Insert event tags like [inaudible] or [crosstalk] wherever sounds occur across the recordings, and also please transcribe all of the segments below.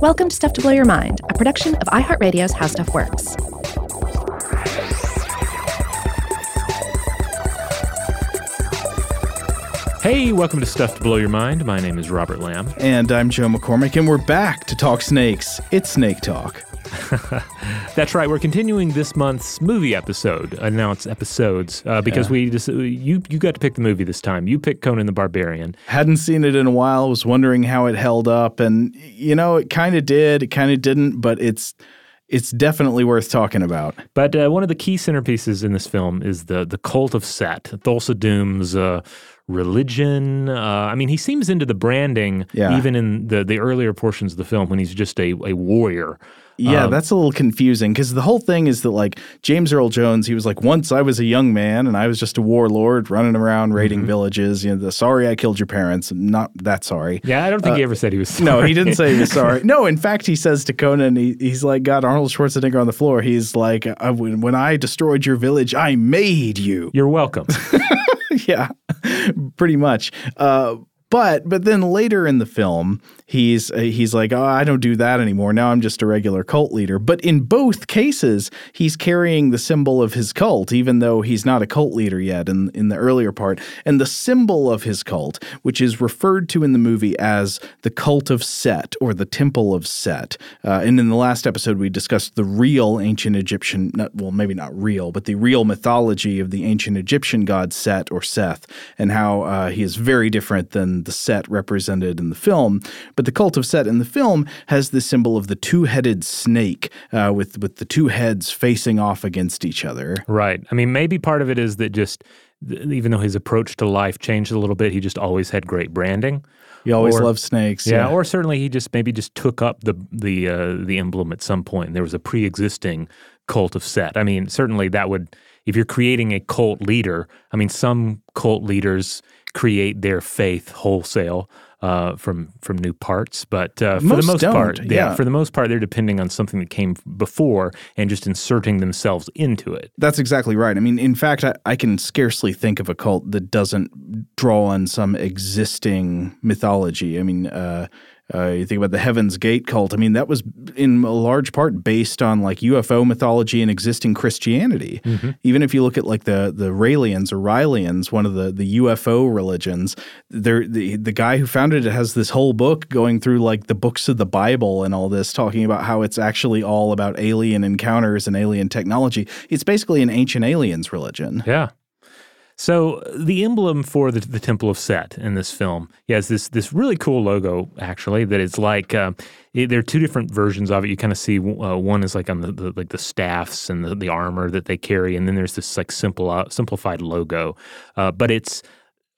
Welcome to Stuff to Blow Your Mind, a production of iHeartRadio's How Stuff Works. Hey, welcome to Stuff to Blow Your Mind. My name is Robert Lamb. And I'm Joe McCormick, and we're back to talk snakes. It's Snake Talk. [laughs] That's right. We're continuing this month's movie episode, announce episodes, uh, because Yeah. we just you you got to pick the movie this time. You picked Conan the Barbarian. Hadn't seen it in a while, was wondering how it held up, and you know, it kind of did, it kind of didn't, but it's it's definitely worth talking about. But uh, one of the key centerpieces in this film is the the cult of Set, Thulsa Doom's uh, religion. Uh, I mean, he seems into the branding Yeah. even in the the earlier portions of the film when he's just a, a warrior. Yeah, Um, that's a little confusing because the whole thing is that like James Earl Jones, he was like, once I was a young man and I was just a warlord running around raiding villages. You know, the sorry I killed your parents. Not that sorry. Yeah, I don't think he ever said he was. Uh, No, he didn't say he was sorry. [laughs] No, in fact, he says to Conan, he, he's like, got Arnold Schwarzenegger on the floor. He's like, when, when I destroyed your village, I made you. You're welcome. [laughs] yeah, pretty much. Uh, but but then later in the film, he's uh, he's like, oh, I don't do that anymore. Now I'm just a regular cult leader. But in both cases, he's carrying the symbol of his cult, even though he's not a cult leader yet. In in the earlier part, and the symbol of his cult, which is referred to in the movie as the cult of Set or the Temple of Set. Uh, and in the last episode, we discussed the real ancient Egyptian, not, well, maybe not real, but the real mythology of the ancient Egyptian god Set or Seth, and how uh, he is very different than the Set represented in the film. But the cult of Set in the film has the symbol of the two-headed snake, uh, with with the two heads facing off against each other. Right. I mean, maybe part of it is that just even though his approach to life changed a little bit, he just always had great branding. He always Or- loved snakes. Yeah, or certainly he just maybe just took up the the uh, the emblem at some point. There was a pre-existing cult of Set. I mean, certainly that would if you're creating a cult leader. I mean, some cult leaders create their faith wholesale uh, from from new parts, but uh, for Most the most don't, part, yeah. for the most part, they're depending on something that came before and just inserting themselves into it. That's exactly right. I mean, in fact, I, I can scarcely think of a cult that doesn't draw on some existing mythology. I mean, uh, uh, you think about the Heaven's Gate cult. I mean, that was in a large part based on like UFO mythology and existing Christianity. Even if you look at like the the Raelians or Rylians, one of the the UFO religions, they're, the the guy who founded it has this whole book going through like the books of the Bible and all this, talking about how it's actually all about alien encounters and alien technology. It's basically an ancient aliens religion. Yeah. So the emblem for the, the Temple of Set in this film, he has this this really cool logo actually that it's like uh, it, there are two different versions of it. You kind of see uh, one is like on the, the like the staffs and the, the armor that they carry, and then there's this like simple uh, simplified logo, uh, but it's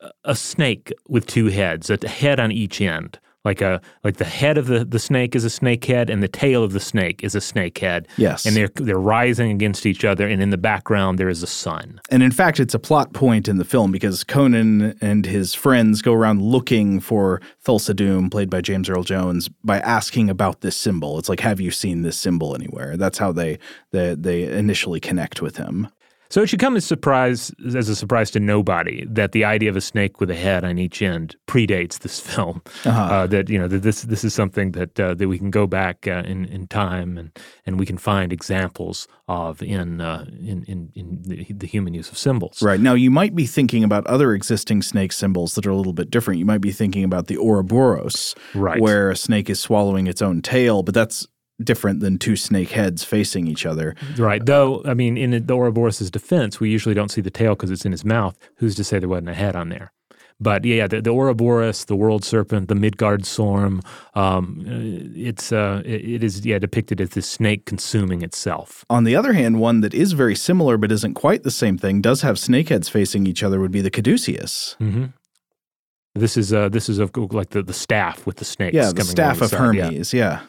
a- a snake with two heads, a head on each end. Like a like the head of the, the snake is a snake head, and the tail of the snake is a snake head. Yes. and they're they're rising against each other, and in the background there is a sun. And in fact, it's a plot point in the film because Conan and his friends go around looking for Thulsa Doom, played by James Earl Jones, by asking about this symbol. It's like, have you seen this symbol anywhere? That's how they they, they initially connect with him. So it should come as surprise as a surprise to nobody that the idea of a snake with a head on each end predates this [laughs] film. uh that you know that this this is something that uh, that we can go back uh, in in time and and we can find examples of in uh, in, in in the, the human use of symbols. Right. Now, you might be thinking about other existing snake symbols that are a little bit different. You might be thinking about the Ouroboros, Right. where a snake is swallowing its own tail, but that's different than two snake heads facing each other. Right. Though I mean, in the Ouroboros' defense, we usually don't see the tail because it's in his mouth. Who's to say there wasn't a head on there? But yeah, the, the Ouroboros, the world serpent, the Midgardsorm, um, uh, it's uh, it, it is yeah depicted as this snake consuming itself. On the other hand, one that is very similar but isn't quite the same thing does have snake heads facing each other would be the Caduceus. hmm This is uh, this is of like the, the staff with the snakes. Yeah, the staff of alongside, yeah. Hermes. Yeah.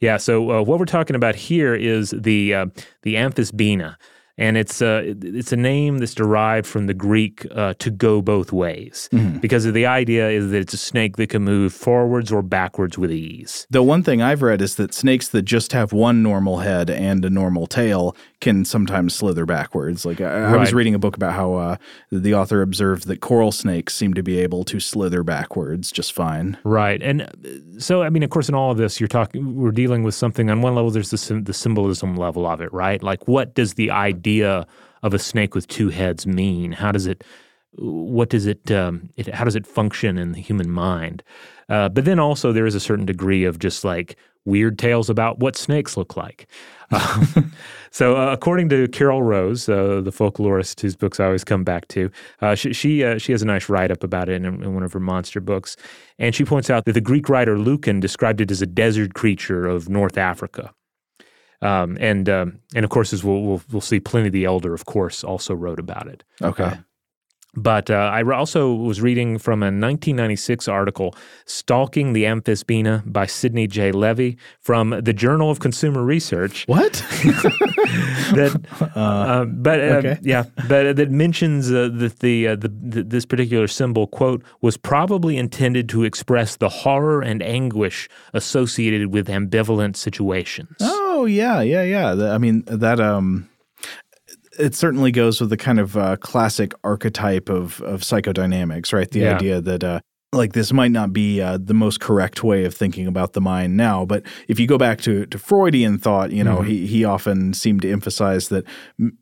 Yeah. So uh, what we're talking about here is the uh, the amphisbaena, and it's uh, it's a name that's derived from the Greek uh, to go both ways, Mm-hmm. because the idea is that it's a snake that can move forwards or backwards with ease. The one thing I've read is that snakes that just have one normal head and a normal tail can sometimes slither backwards. Like I, I was reading a book about how uh, the author observed that coral snakes seem to be able to slither backwards just fine. Right, and uh, so I mean, of course, in all of this, you're talking. We're dealing with something on one level. There's the the symbolism level of it, right? Like, what does the idea of a snake with two heads mean? How does it? What does it? Um, it how does it function in the human mind? Uh, but then also there is a certain degree of just like weird tales about what snakes look like. Um, [laughs] so, uh, according to Carol Rose, uh, the folklorist whose books I always come back to, uh, she she, uh, she has a nice write up about it in, in one of her monster books, and she points out that the Greek writer Lucan described it as a desert creature of North Africa. Um, and um, and of course, as we'll, we'll we'll see, Pliny the Elder, of course, also wrote about it. Okay. Uh, But uh, I also was reading from a 1996 article, Stalking the Amphisbaena by Sidney J. Levy from the Journal of Consumer Research. what? [laughs] That, [laughs] uh, but uh, okay. yeah, but uh, that mentions uh, that the, uh, the, the this particular symbol quote was probably intended to express the horror and anguish associated with ambivalent situations. oh yeah, yeah, yeah. I mean that um it certainly goes with the kind of uh, classic archetype of of psychodynamics, right? The Yeah. idea that uh, like this might not be uh, the most correct way of thinking about the mind now, but if you go back to, to Freudian thought, you know, he he often seemed to emphasize that m-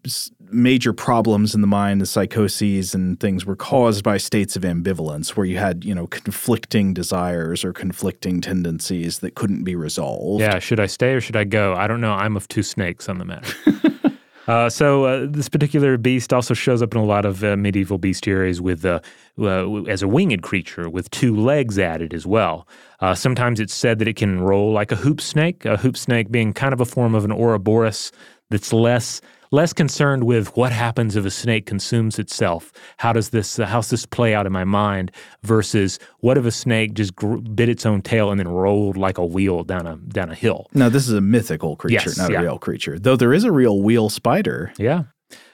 major problems in the mind, the psychoses and things, were caused by states of ambivalence, where you had you know conflicting desires or conflicting tendencies that couldn't be resolved. Yeah, should I stay or should I go? I don't know. I'm of two snakes on the matter. [laughs] uh, so uh, this particular beast also shows up in a lot of uh, medieval bestiaries with uh, as a winged creature with two legs added as well. Uh, sometimes it's said that it can roll like a hoop snake. A hoop snake being kind of a form of an Ouroboros that's less less concerned with what happens if a snake consumes itself. How does this uh, how's this play out in my mind versus what if a snake just gr- bit its own tail and then rolled like a wheel down a down a hill? Now, this is a mythical creature, Yes, not yeah. a real creature. Though there is a real wheel spider. Yeah.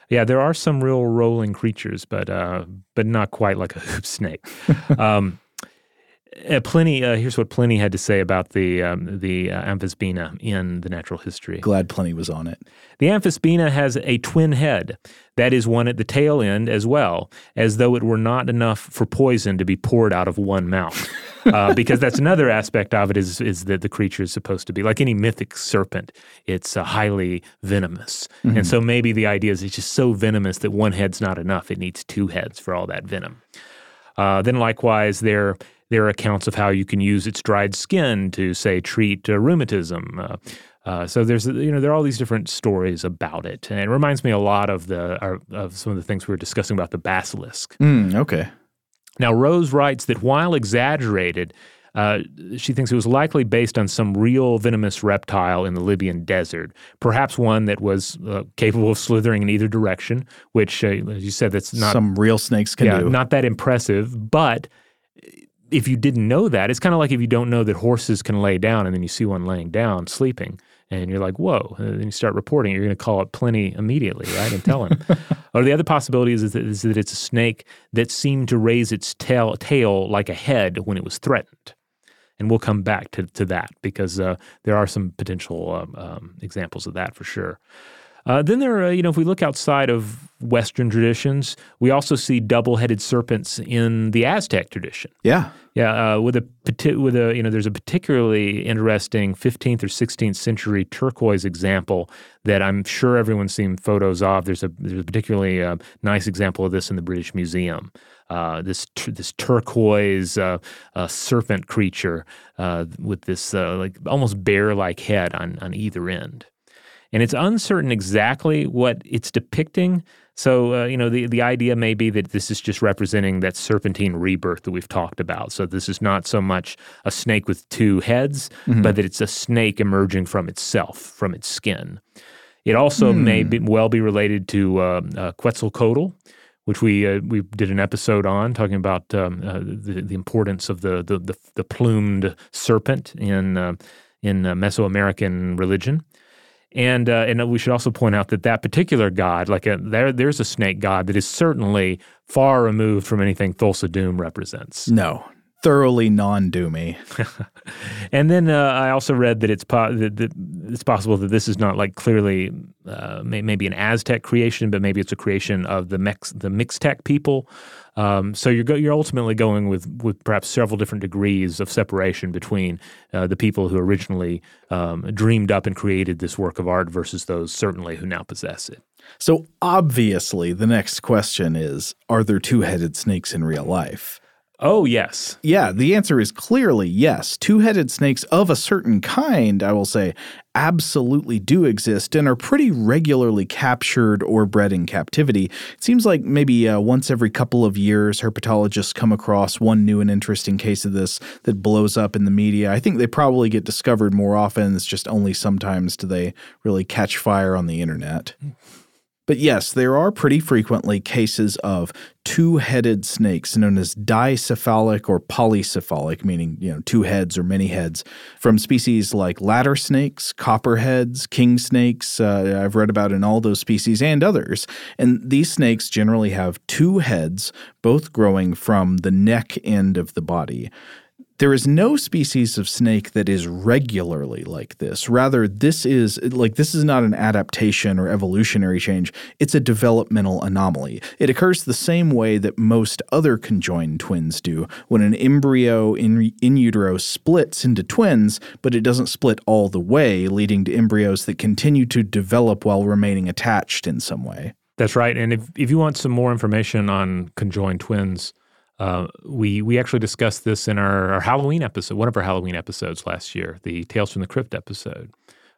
Yeah, there are some real rolling creatures, but uh, but not quite like a hoop snake. [laughs] um, uh, Pliny, uh, here's what Pliny had to say about the um, the uh, amphisbaena in the Natural History. Glad Pliny was on it. The amphisbaena has a twin head, that is one at the tail end as well, as though it were not enough for poison to be poured out of one mouth. [laughs] uh, because that's another aspect of it is is that the creature is supposed to be like any mythic serpent. It's uh, highly venomous, and so maybe the idea is it's just so venomous that one head's not enough. It needs two heads for all that venom. Uh, then likewise, there there are accounts of how you can use its dried skin to say treat uh, rheumatism. Uh, uh, so there's you know there are all these different stories about it, and it reminds me a lot of the our, of some of the things we were discussing about the basilisk. Mm, okay. Now Rose writes that while exaggerated, uh, she thinks it was likely based on some real venomous reptile in the Libyan desert, perhaps one that was uh, capable of slithering in either direction. Which, uh, as you said, that's not Some real snakes can yeah, do. not that impressive. But if you didn't know that, it's kind of like if you don't know that horses can lay down and then you see one laying down sleeping and you're like, whoa. And then you start reporting, you're going to call it Pliny immediately, right? And tell him. [laughs] or the other possibility is that, is that it's a snake that seemed to raise its tail, tail like a head when it was threatened. And we'll come back to, to that because uh, there are some potential um, um, examples of that for sure. Uh, then there are, you know, if we look outside of Western traditions, we also see double-headed serpents in the Aztec tradition. yeah. Yeah, uh, with a with a you know, there's a particularly interesting 15th or 16th century turquoise example that I'm sure everyone's seen photos of. There's a there's a particularly uh, nice example of this in the British Museum. Uh, this this turquoise uh, uh, serpent creature uh, with this uh, like almost bear-like head on on either end and it's uncertain exactly what it's depicting. So, uh, you know, the, the idea may be that this is just representing that serpentine rebirth that we've talked about. So, this is not so much a snake with two heads, but that it's a snake emerging from itself, from its skin. It also may be, well be related to uh, uh, Quetzalcoatl, which we uh, we did an episode on talking about um, uh, the, the importance of the, the, the, the plumed serpent in, uh, in uh, Mesoamerican religion. And uh, and we should also point out that that particular god, like a, there, there's a snake god that is certainly far removed from anything Thulsa Doom represents. No, thoroughly non-doomy. [laughs] and then uh, I also read that it's po- that, that it's possible that this is not like clearly uh, may- maybe an Aztec creation, but maybe it's a creation of the Mex the Mixtec people. Um, so you're go- you're ultimately going with with perhaps several different degrees of separation between uh, the people who originally um, dreamed up and created this work of art versus those certainly who now possess it. So obviously, the next question is: Are there two-headed snakes in real life? Oh, yes. Yeah, the answer is clearly yes. Two headed snakes of a certain kind, I will say, absolutely do exist and are pretty regularly captured or bred in captivity. It seems like maybe uh, once every couple of years, herpetologists come across one new and interesting case of this that blows up in the media. I think they probably get discovered more often. It's just only sometimes do they really catch fire on the internet. But yes, there are pretty frequently cases of two-headed snakes known as dicephalic or polycephalic, meaning, you know, two heads or many heads, from species like ladder snakes, copperheads, king snakes, uh, I've read about in all those species and others. And these snakes generally have two heads, both growing from the neck end of the body. There is no species of snake that is regularly like this. Rather, this is like this is not an adaptation or evolutionary change. It's a developmental anomaly. It occurs the same way that most other conjoined twins do when an embryo in, in utero splits into twins, but it doesn't split all the way, leading to embryos that continue to develop while remaining attached in some way. That's right. And if, if you want some more information on conjoined twins, uh, we we actually discussed this in our, our, Halloween episode, one of our Halloween episodes last year, the Tales from the Crypt episode.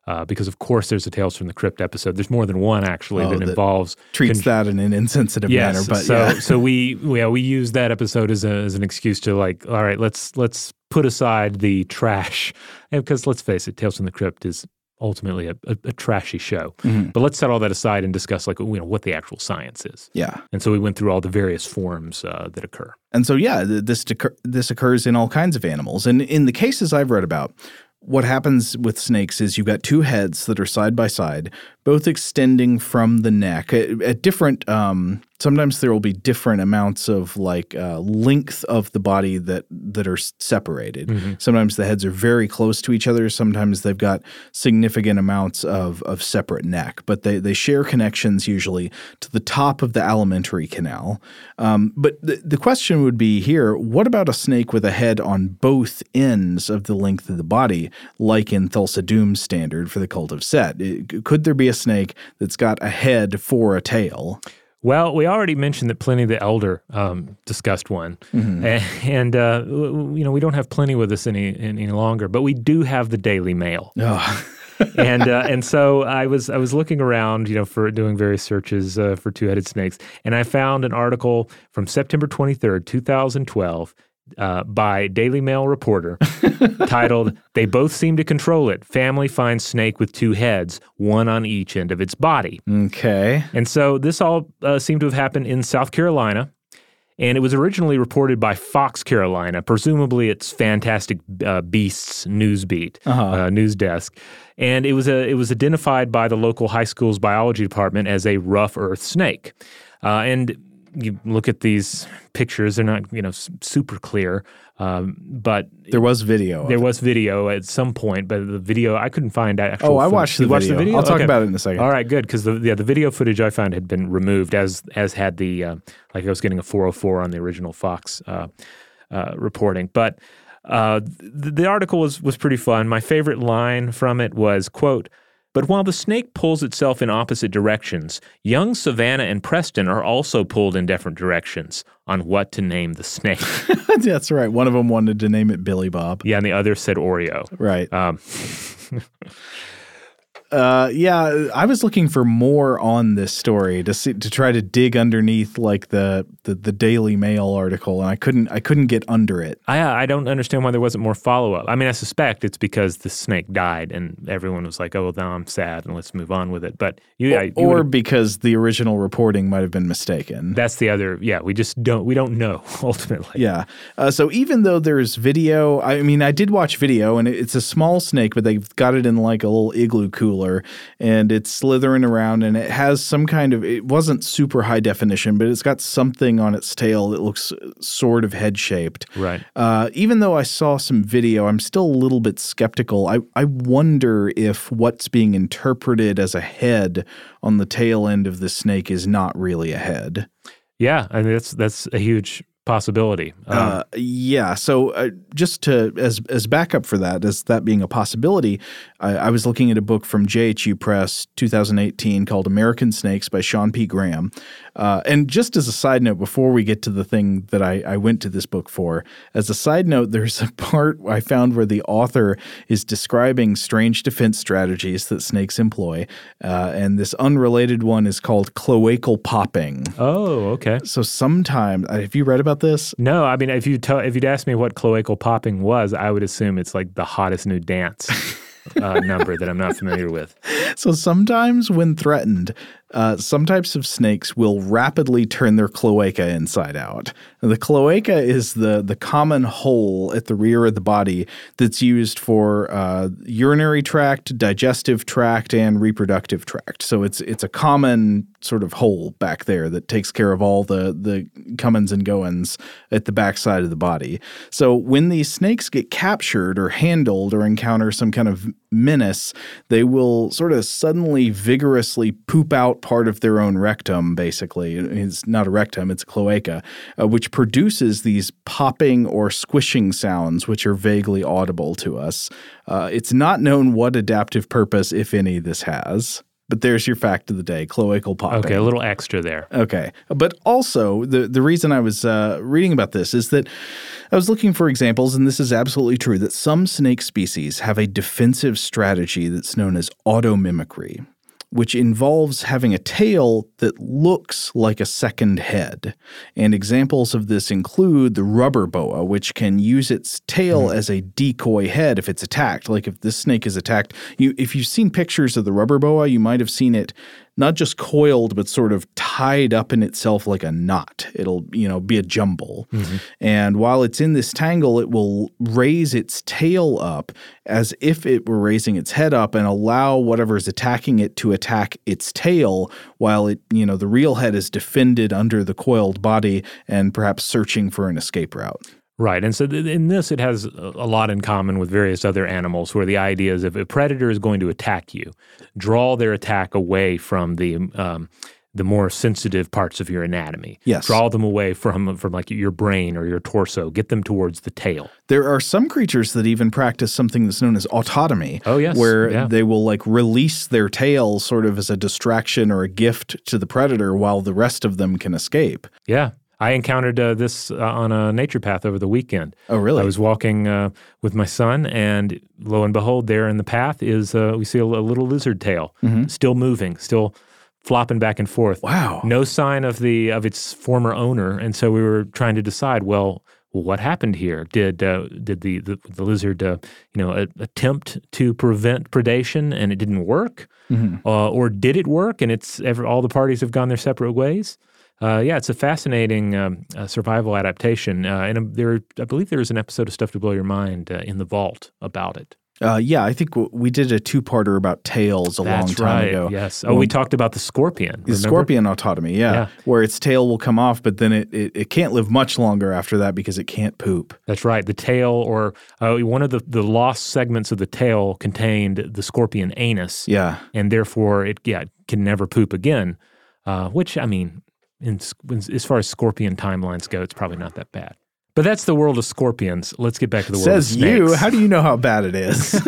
Uh, because of course there's a Tales from the Crypt episode. There's more than one actually oh, that, that, involves treats con- that in an insensitive yes, manner. But so yeah. so we yeah we use that episode as, a, as an excuse to like all right let's let's put aside the trash [laughs] because let's face it, Tales from the Crypt is ultimately a, a, a trashy show. Mm-hmm. But let's set all that aside and discuss like you know what the actual science is. Yeah. And so we went through all the various forms uh, that occur. And so yeah, this this occurs in all kinds of animals. And in the cases I've read about, what happens with snakes is you've got two heads that are side by side, both extending from the neck at, at different. Um, sometimes there will be different amounts of like uh, length of the body that that are separated. Mm-hmm. Sometimes the heads are very close to each other. Sometimes they've got significant amounts of of separate neck, but they they share connections usually to the top of the alimentary canal. Um, but the, the question would be here: What about a snake with a head on both ends of the length of the body, like in Thulsa Doom's standard for the cult of Set? It, could there be a snake that's got a head for a tail? Well, we already mentioned that Pliny the Elder um, discussed one, mm-hmm. and, uh, you know we don't have Pliny with us any any longer, but we do have the Daily Mail. [laughs] Oh. and uh, and so I was I was looking around, you know, for doing various searches uh, for two headed snakes, and I found an article from September twenty third, two thousand twelve, uh, by Daily Mail reporter [laughs] titled, They Both Seem to Control It. Family finds snake with two heads, one on each end of its body. Okay. And so this all uh, seemed to have happened in South Carolina. And it was originally reported by Fox Carolina, presumably its Fantastic uh, Beasts news beat, uh-huh. uh, news desk. And it was, a, it was identified by the local high school's biology department as a rough earth snake. Uh, and you look at these pictures; they're not you know super clear, um, but there was video. There was video at some point, but the video I couldn't find. Actual oh, I watched the, watched the, video. I'll talk okay. about it in a second. All right, good because the yeah the video footage I found had been removed as as had the uh, like I was getting a 404 on the original Fox uh, uh, reporting, but. Uh, the, the article was was pretty fun. My favorite line from it was quote but while the snake pulls itself in opposite directions, young Savannah and Preston are also pulled in different directions on what to name the snake. [laughs] That's right. One of them wanted to name it Billy Bob. Yeah, and the other said Oreo. Right. Um, [laughs] uh, yeah, I was looking for more on this story to see to try to dig underneath like the, the the Daily Mail article, and I couldn't I couldn't get under it. I I don't understand why there wasn't more follow up. I mean, I suspect it's because the snake died, and everyone was like, "Oh, well, now I'm sad, and let's move on with it." But you, or, you or because the original reporting might have been mistaken. That's the other. Yeah, we just don't we don't know [laughs] ultimately. Yeah. Uh, so even though there's video, I mean, I did watch video, and it's a small snake, but they've got it in like a little igloo cooler caterpillar and it's slithering around and it has some kind of it wasn't super high definition, but it's got something on its tail that looks sort of head shaped. Right. Uh, even though I saw some video, I'm still a little bit skeptical. I, I wonder if what's being interpreted as a head on the tail end of the snake is not really a head. Yeah, I mean that's that's a huge possibility. Um, Uh, yeah. So uh, just to as as backup for that, as that being a possibility, I, I was looking at a book from JHU Press, 2018, called "American Snakes" by Sean P. Graham. Uh, and just as a side note, before we get to the thing that I, I went to this book for, as a side note, there's a part I found where the author is describing strange defense strategies that snakes employ, uh, and this unrelated one is called cloacal popping. oh, okay. So sometimes, uh, have you read about this? No, I mean if you tell if you'd asked me what cloacal popping was, I would assume it's like the hottest new dance uh, number that I'm not familiar with. [laughs] So sometimes, when threatened, uh, some types of snakes will rapidly turn their cloaca inside out. And the cloaca is the the common hole at the rear of the body that's used for uh, urinary tract, digestive tract, and reproductive tract. So it's it's a common sort of hole back there that takes care of all the the comings and goings at the backside of the body. So when these snakes get captured or handled or encounter some kind of menace, they will sort of suddenly vigorously poop out part of their own rectum, basically. It's not a rectum, it's a cloaca, uh, which produces these popping or squishing sounds, which are vaguely audible to us. Uh, it's not known what adaptive purpose, if any, this has. But there's your fact of the day cloacal popping. Okay, a little extra there. Okay. But also, the, the reason I was uh, reading about this is that I was looking for examples, and this is absolutely true, that some snake species have a defensive strategy that's known as automimicry, which involves having a tail that looks like a second head. And examples of this include the rubber boa, which can use its tail hmm. as a decoy head if it's attacked. Like if this snake is attacked, you if you've seen pictures of the rubber boa, you might have seen it not just coiled but sort of tied up in itself like a knot. It'll you know be a jumble. Mm-hmm. And while it's in this tangle it will raise its tail up as if it were raising its head up and allow whatever is attacking it to attack its tail while it you know the real head is defended under the coiled body and perhaps searching for an escape route Right. And so th- in this, it has a lot in common with various other animals where the idea is if a predator is going to attack you, draw their attack away from the. Um, the more sensitive parts of your anatomy. Yes. Draw them away from from like your brain or your torso. Get them towards the tail. There are some creatures that even practice something that's known as autotomy. Oh, yes. Where Yeah. they will like release their tail sort of as a distraction or a gift to the predator while the rest of them can escape. Yeah. I encountered uh, this uh, on a nature path over the weekend. Oh, really? I was walking uh, with my son, and lo and behold, there in the path is uh, we see a, a little lizard tail, still moving, still flopping back and forth. Mm-hmm. Wow. No sign of the of its former owner, and so we were trying to decide. Well, what happened here? Did uh, did the, the the lizard uh, you know a, attempt to prevent predation and it didn't work, Mm-hmm. uh, or did it work and it's ever, all the parties have gone their separate ways? Uh, yeah, it's a fascinating um, uh, survival adaptation, uh, and um, there, I believe there is an episode of Stuff to Blow Your Mind uh, in the vault about it. Uh, yeah, I think w- we did a two-parter about tails a That's long time right. ago. Yes. Oh, we talked about the scorpion. The scorpion autotomy, yeah, Yeah. where its tail will come off, but then it, it, it can't live much longer after that because it can't poop. That's right. The tail, or uh, one of the, the lost segments of the tail, contained the scorpion anus, Yeah. and therefore it yeah can never poop again. Uh, which I mean, in, as far as scorpion timelines go, it's probably not that bad. But that's the world of scorpions. Let's get back to the world Says of snakes. you. How do you know how bad it is? [laughs]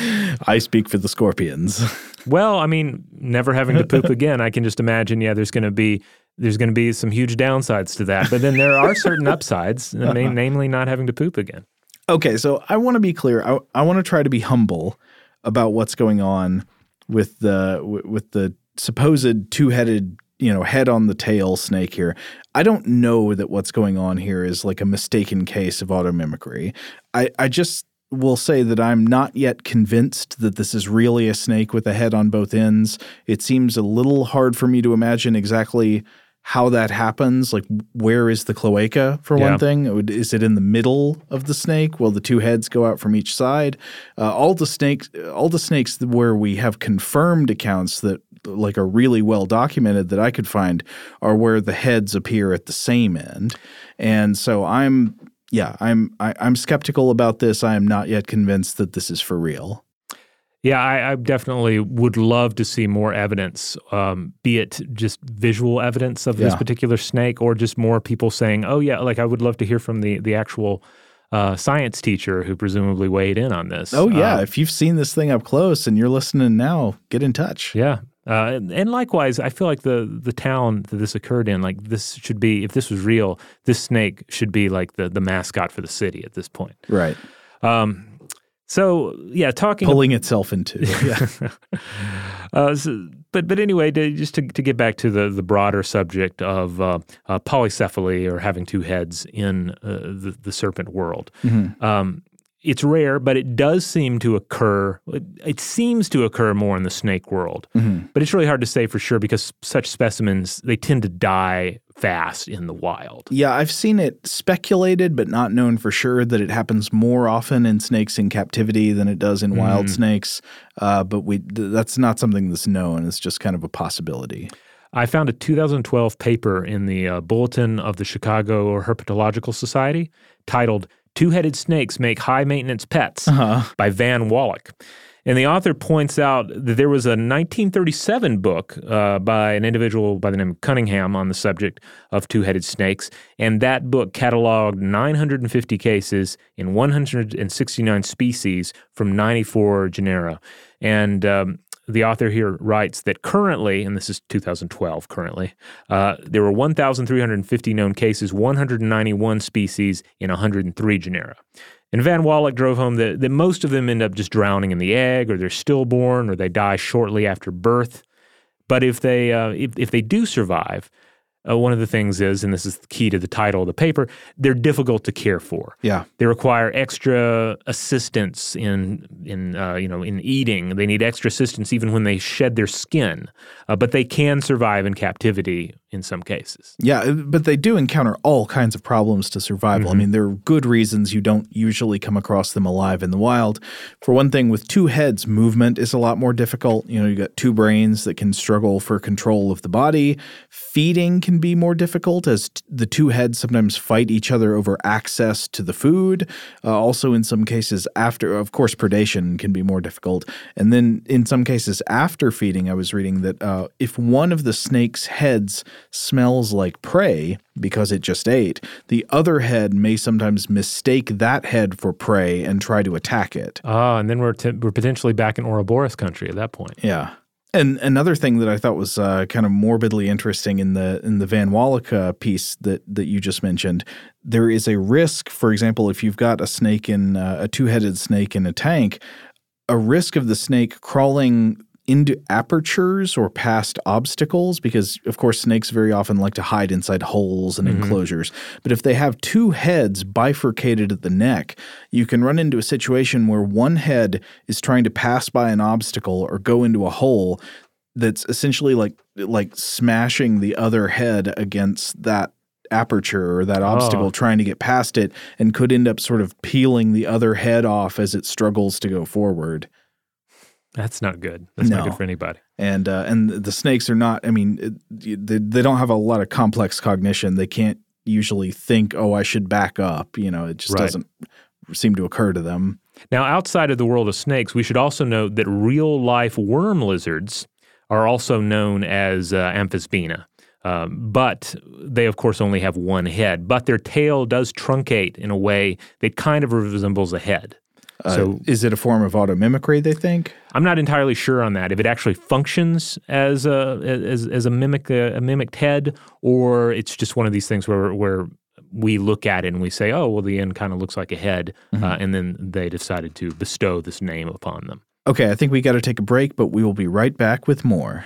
[laughs] I speak for the scorpions. [laughs] Well, I mean, never having to poop again, I can just imagine. Yeah, there's going to be there's going to be some huge downsides to that, but then there are certain upsides, na- uh-huh. namely not having to poop again. Okay, so I want to be clear. I, I want to try to be humble about what's going on with the with the supposed two-headed, you know, head on the tail snake here. I don't know that what's going on here is like a mistaken case of automimicry. I I just will say that I'm not yet convinced that this is really a snake with a head on both ends. It seems a little hard for me to imagine exactly how that happens. Like, where is the cloaca for Yeah. one thing? Is it in the middle of the snake? Will the two heads go out from each side? Uh, all the snakes, all the snakes where we have confirmed accounts that like are really well documented that I could find are where the heads appear at the same end. And so I'm, yeah, I'm, I, I'm skeptical about this. I am not yet convinced that this is for real. Yeah, I, I definitely would love to see more evidence, um, be it just visual evidence of this particular snake, or just more people saying, "Oh yeah," like I would love to hear from the the actual uh, science teacher who presumably weighed in on this. Oh yeah, Um, if you've seen this thing up close and you're listening now, get in touch. yeah. Uh, and, and likewise, I feel like the the town that this occurred in, like this should be, if this was real, this snake should be like the the mascot for the city at this point. Right. Um, so yeah, talking Pulling itself into. [laughs] Yeah. Uh, so- but but anyway, to, just to, to get back to the, the broader subject of uh, uh, polycephaly or having two heads in uh, the, the serpent world, um, it's rare, but it does seem to occur. It, it seems to occur more in the snake world, but it's really hard to say for sure because such specimens they tend to die fast in the wild. Yeah, I've seen it speculated, but not known for sure that it happens more often in snakes in captivity than it does in wild snakes. Uh, but we th- that's not something that's known. It's just kind of a possibility. I found a 2012 paper in the uh, Bulletin of the Chicago Herpetological Society titled Two Headed Snakes Make High Maintenance Pets by Van Wallach. And the author points out that there was a 1937 book uh, by an individual by the name of Cunningham on the subject of two headed snakes. And that book cataloged 950 cases in 169 species from 94 genera. And um, the author here writes that currently, and this is 2012 currently, uh, there were 1,350 known cases, 191 species in 103 genera. And Van Wallach drove home that, that most of them end up just drowning in the egg, or they're stillborn, or they die shortly after birth. But if they uh, if, if they do survive, uh, one of the things is, and this is the key to the title of the paper, they're difficult to care for. Yeah. They require extra assistance in in uh, you know in eating. They need extra assistance even when they shed their skin, uh, but they can survive in captivity in some cases. Yeah, uh, but they do encounter all kinds of problems to survival. I mean, there are good reasons you don't usually come across them alive in the wild. For one thing, with two heads, movement is a lot more difficult. You know, you got two brains that can struggle for control of the body. Feeding can be more difficult as t- the two heads sometimes fight each other over access to the food. Uh, also, in some cases, after, of course, predation can be more difficult. And then in some cases, after feeding, I was reading that uh, if one of the snake's heads smells like prey because it just ate, the other head may sometimes mistake that head for prey and try to attack it. Ah, and then we're t- we're potentially back in Ouroboros country at that point. Yeah. And another thing that I thought was uh, kind of morbidly interesting in the in the Van Wallach uh, piece that that you just mentioned, there is a risk. For example, if you've got a snake in uh, a two headed snake in a tank, a risk of the snake crawling into apertures or past obstacles? Because of course snakes very often like to hide inside holes and mm-hmm. enclosures. But if they have two heads bifurcated at the neck you can run into a situation where one head is trying to pass by an obstacle or go into a hole that's essentially like like smashing the other head against that aperture or that obstacle Oh. trying to get past it and could end up sort of peeling the other head off as it struggles to go forward That's not good. That's No. not good for anybody. and uh, and the snakes are not. I mean, it, they they don't have a lot of complex cognition. They can't usually think, "Oh, I should back up." You know, it just Right. doesn't seem to occur to them. Now, outside of the world of snakes, we should also note that real life worm lizards are also known as uh, amphisbaena. Um, but they, of course, only have one head. But their tail does truncate in a way that kind of resembles a head. Uh, So- is it a form of automimicry? They think. I'm not entirely sure on that. If it actually functions as a as, as a mimic a, mimicked head, or it's just one of these things where where we look at it and we say, oh, well, the end kind of looks like a head, uh, and then they decided to bestow this name upon them. Okay, I think we got to take a break, but we will be right back with more.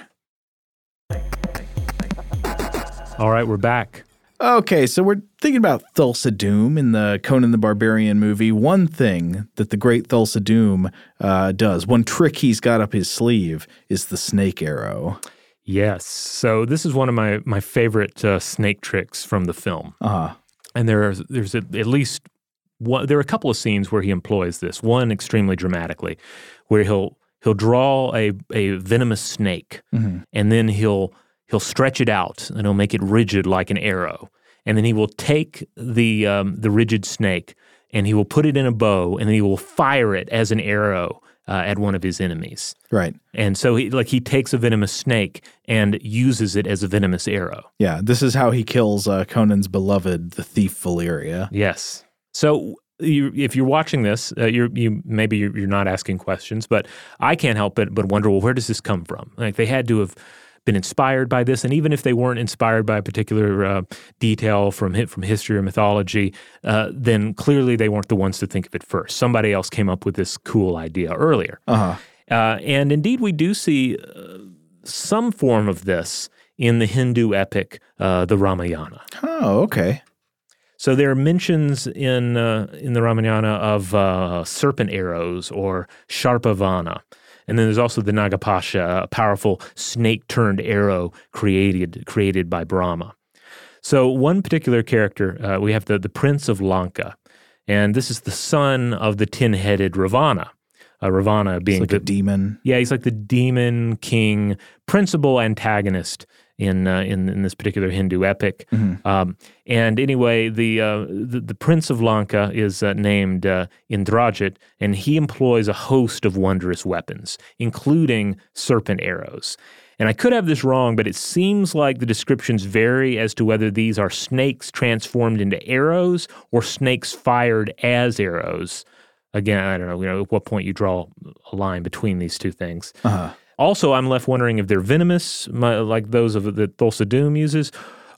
All right, we're back. Okay, so we're thinking about Thulsa Doom in the Conan the Barbarian movie. One thing that the great Thulsa Doom uh, does, one trick he's got up his sleeve, is the snake arrow. Yes. So this is one of my my favorite uh, snake tricks from the film, Uh huh. and there's there's at at least one. There are a couple of scenes where he employs this. One extremely dramatically, where he'll he'll draw a a venomous snake, Mhm. and then he'll he'll stretch it out and he'll make it rigid like an arrow, and then he will take the um, the rigid snake and he will put it in a bow, and then he will fire it as an arrow uh, at one of his enemies. Right. And so he like he takes a venomous snake and uses it as a venomous arrow. Yeah. This is how he kills uh, Conan's beloved, the thief Valeria. Yes. So you, if you're watching this, uh, you're you maybe you're, you're not asking questions, but I can't help but but wonder, well, where does this come from? Like they had to have been inspired by this, and even if they weren't inspired by a particular uh, detail from from history or mythology, uh, then clearly they weren't the ones to think of it first. Somebody else came up with this cool idea earlier. Uh huh. Uh, and indeed, we do see uh, some form of this in the Hindu epic, uh, the Ramayana. Oh, okay. So there are mentions in uh, in the Ramayana of uh, serpent arrows or Sharpavana. And then there's also the Nagapasha, a powerful snake turned arrow created created by Brahma. So one particular character, uh, we have the, the Prince of Lanka. And this is the son of the tin headed Ravana. Uh, Ravana being like the, a demon. yeah, he's like the demon king, principal antagonist in uh, in, in this particular Hindu epic. Mhm. Um, and anyway, the, uh, the the prince of Lanka is uh, named uh, Indrajit, and he employs a host of wondrous weapons, including serpent arrows. And I could have this wrong, but it seems like the descriptions vary as to whether these are snakes transformed into arrows or snakes fired as arrows. Again, I don't know, you know, at what point you draw a line between these two things. Uh huh. Also, I'm left wondering if they're venomous, my, like those of that Thulsa Doom uses,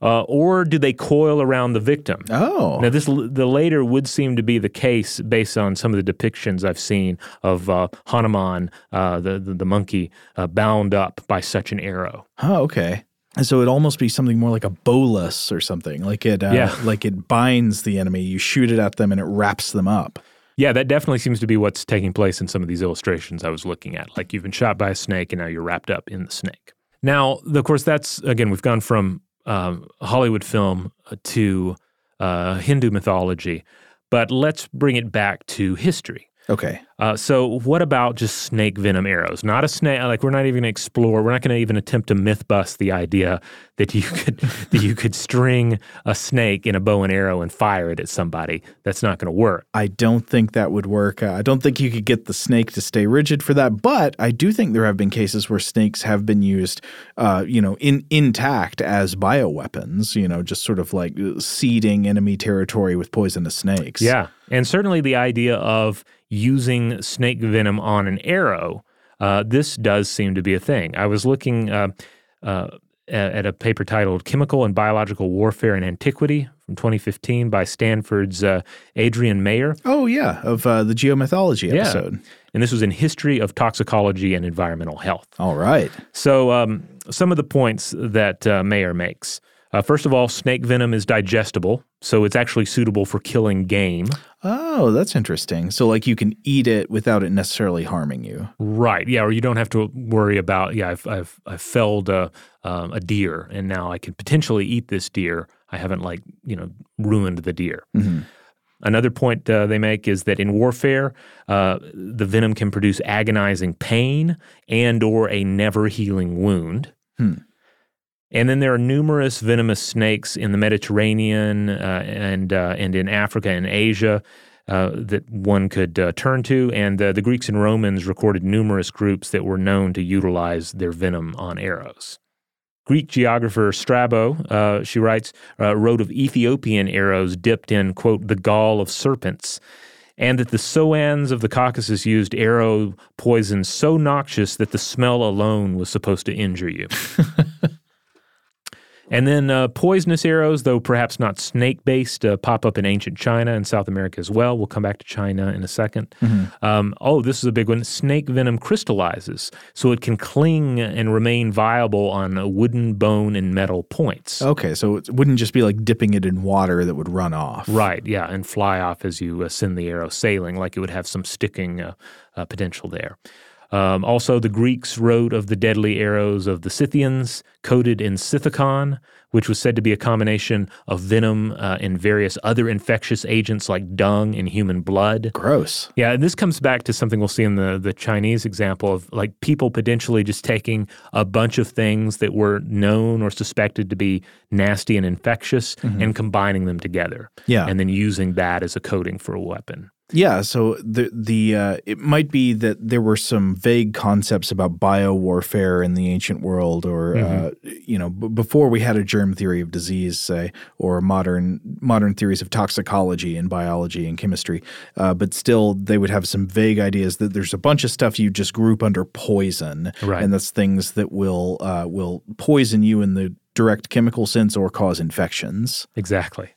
uh, or do they coil around the victim? Oh. Now, this the later would seem to be the case based on some of the depictions I've seen of uh, Hanuman, uh, the, the the monkey, uh, bound up by such an arrow. Oh, okay. And so it'd almost be something more like a bolus or something. Like it, uh, Yeah. like it binds the enemy. You shoot it at them, and it wraps them up. Yeah, that definitely seems to be what's taking place in some of these illustrations I was looking at. Like you've been shot by a snake and now you're wrapped up in the snake. Now, of course, that's again, we've gone from um, Hollywood film uh, to uh, Hindu mythology, but let's bring it back to history. Okay. Uh, so, what about just snake venom arrows? Not a snake. Like we're not even going to explore. We're not going to even attempt to myth bust the idea that you could [laughs] that you could string a snake in a bow and arrow and fire it at somebody. That's not going to work. I don't think that would work. Uh, I don't think you could get the snake to stay rigid for that. But I do think there have been cases where snakes have been used, uh, you know, in intact as bioweapons. You know, just sort of like uh, seeding enemy territory with poisonous snakes. Yeah. And certainly the idea of using snake venom on an arrow, uh, this does seem to be a thing. I was looking uh, uh, at a paper titled Chemical and Biological Warfare in Antiquity from 2015 by Stanford's uh, Adrienne Mayor. Oh yeah, of uh, the geomythology Yeah. episode. And this was in History of Toxicology and Environmental Health. All right. So, um, some of the points that uh, Mayor makes. Uh, first of all, snake venom is digestible, so it's actually suitable for killing game. Oh, that's interesting. So like you can eat it without it necessarily harming you. Right. Yeah. Or you don't have to worry about. Yeah, I've I've, I've felled a um, a deer, and now I can potentially eat this deer. I haven't like you know ruined the deer. Mhm. Another point uh, they make is that in warfare, uh, the venom can produce agonizing pain and or a never healing wound. Hmm. And then there are numerous venomous snakes in the Mediterranean uh, and uh, and in Africa and Asia uh, that one could uh, turn to. And uh, the Greeks and Romans recorded numerous groups that were known to utilize their venom on arrows. Greek geographer Strabo, uh, she writes, uh, wrote of Ethiopian arrows dipped in, quote, the gall of serpents, and that the Soanes of the Caucasus used arrow poison so noxious that the smell alone was supposed to injure you. [laughs] And then uh, poisonous arrows, though perhaps not snake based, uh, pop up in ancient China and South America as well. We'll come back to China in a 2nd Um, oh, this is a big one. Snake venom crystallizes, so it can cling and remain viable on uh, wooden, bone, and metal points. Okay, so it wouldn't just be like dipping it in water that would run off. Right, yeah, and fly off as you uh, send the arrow sailing, like it would have some sticking uh, uh, potential there. Um, also, the Greeks wrote of the deadly arrows of the Scythians, coated in Scythicon, which was said to be a combination of venom uh, and various other infectious agents like dung and human blood. Gross. Yeah, and this comes back to something we'll see in the, the Chinese example of like people potentially just taking a bunch of things that were known or suspected to be nasty and infectious and combining them together. Yeah. And then using that as a coating for a weapon. Yeah, so the the uh, it might be that there were some vague concepts about biowarfare in the ancient world, or uh, you know, b- before we had a germ theory of disease, say, or modern modern theories of toxicology in biology and chemistry. Uh, but still, they would have some vague ideas that there's a bunch of stuff you just group under poison, Right. and that's things that will uh, will poison you in the direct chemical sense or cause infections. Exactly.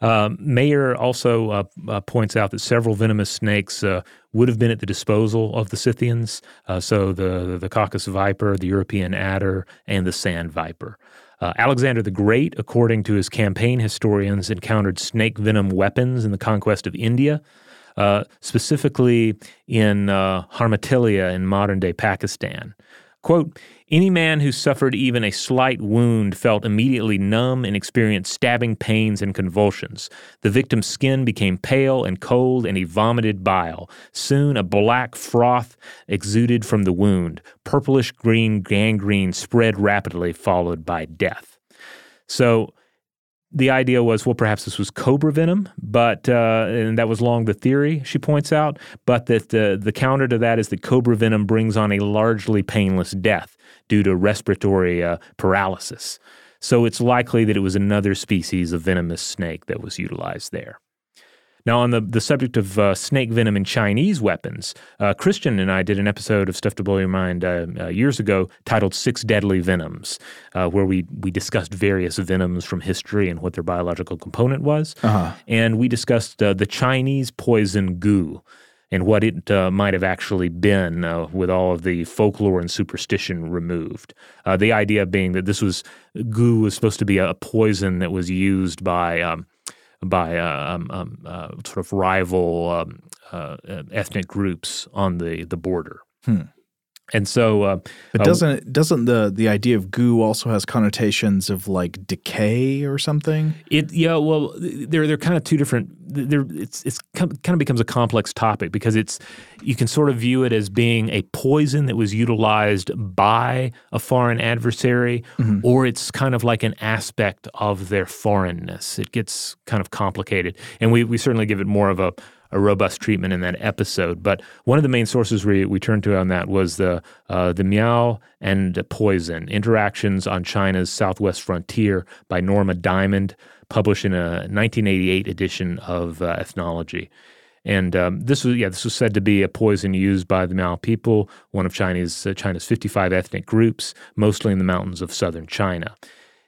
Um, Mayor also uh, uh, points out that several venomous snakes uh, would have been at the disposal of the Scythians. Uh, so the the Caucasus viper, the European adder, and the sand viper. Uh, Alexander the Great, according to his campaign historians, encountered snake venom weapons in the conquest of India, uh, specifically in Harmatelia in modern day Pakistan. Quote, any man who suffered even a slight wound felt immediately numb and experienced stabbing pains and convulsions. The victim's skin became pale and cold, and he vomited bile. Soon a black froth exuded from the wound. Purplish green gangrene spread rapidly, followed by death. So the idea was, well, perhaps this was cobra venom, but uh, and that was long the theory. She points out, but that the the counter to that is that cobra venom brings on a largely painless death due to respiratory uh, paralysis. So it's likely that it was another species of venomous snake that was utilized there. Now, on the, the subject of uh, snake venom in Chinese weapons, uh, Christian and I did an episode of Stuff to Blow Your Mind uh, uh, years ago titled Six Deadly Venoms, uh, where we, we discussed various venoms from history and what their biological component was. And we discussed uh, the Chinese poison gu and what it uh, might have actually been uh, with all of the folklore and superstition removed. Uh, the idea being that this was gu was supposed to be a poison that was used by um, by uh, um, um, uh, sort of rival um, uh, uh, ethnic groups on the the border. And so, uh, But uh, doesn't doesn't the the idea of gu also has connotations of like decay or something? It yeah, well, they're they're kind of two different. They're it's it's kind of becomes a complex topic because it's you can sort of view it as being a poison that was utilized by a foreign adversary, or it's kind of like an aspect of their foreignness. It gets kind of complicated, and we we certainly give it more of a a robust treatment in that episode. But one of the main sources we, we turned to on that was the uh, the Miao and Poison Interactions on China's Southwest Frontier by Norma Diamond, published in a 1988 edition of uh, Ethnology. And um, this was yeah, this was said to be a poison used by the Miao people, one of China's uh, China's 55 ethnic groups, mostly in the mountains of southern China.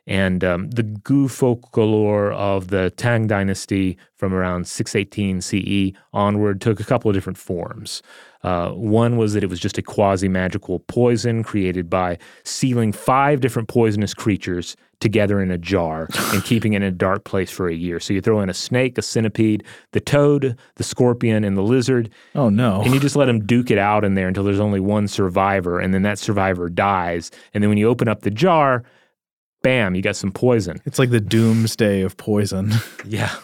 And um, the Gu folklore of the Tang dynasty from around 618 CE onward took a couple of different forms. Uh, one was that it was just a quasi magical poison created by sealing five different poisonous creatures together in a jar [laughs] and keeping it in a dark place for a year. So you throw in a snake, a centipede, the toad, the scorpion, and the lizard, Oh no. and you just let them duke it out in there until there's only one survivor, and then that survivor dies. And then when you open up the jar, bam, you got some poison. it's like the doomsday of poison. [laughs] Yeah.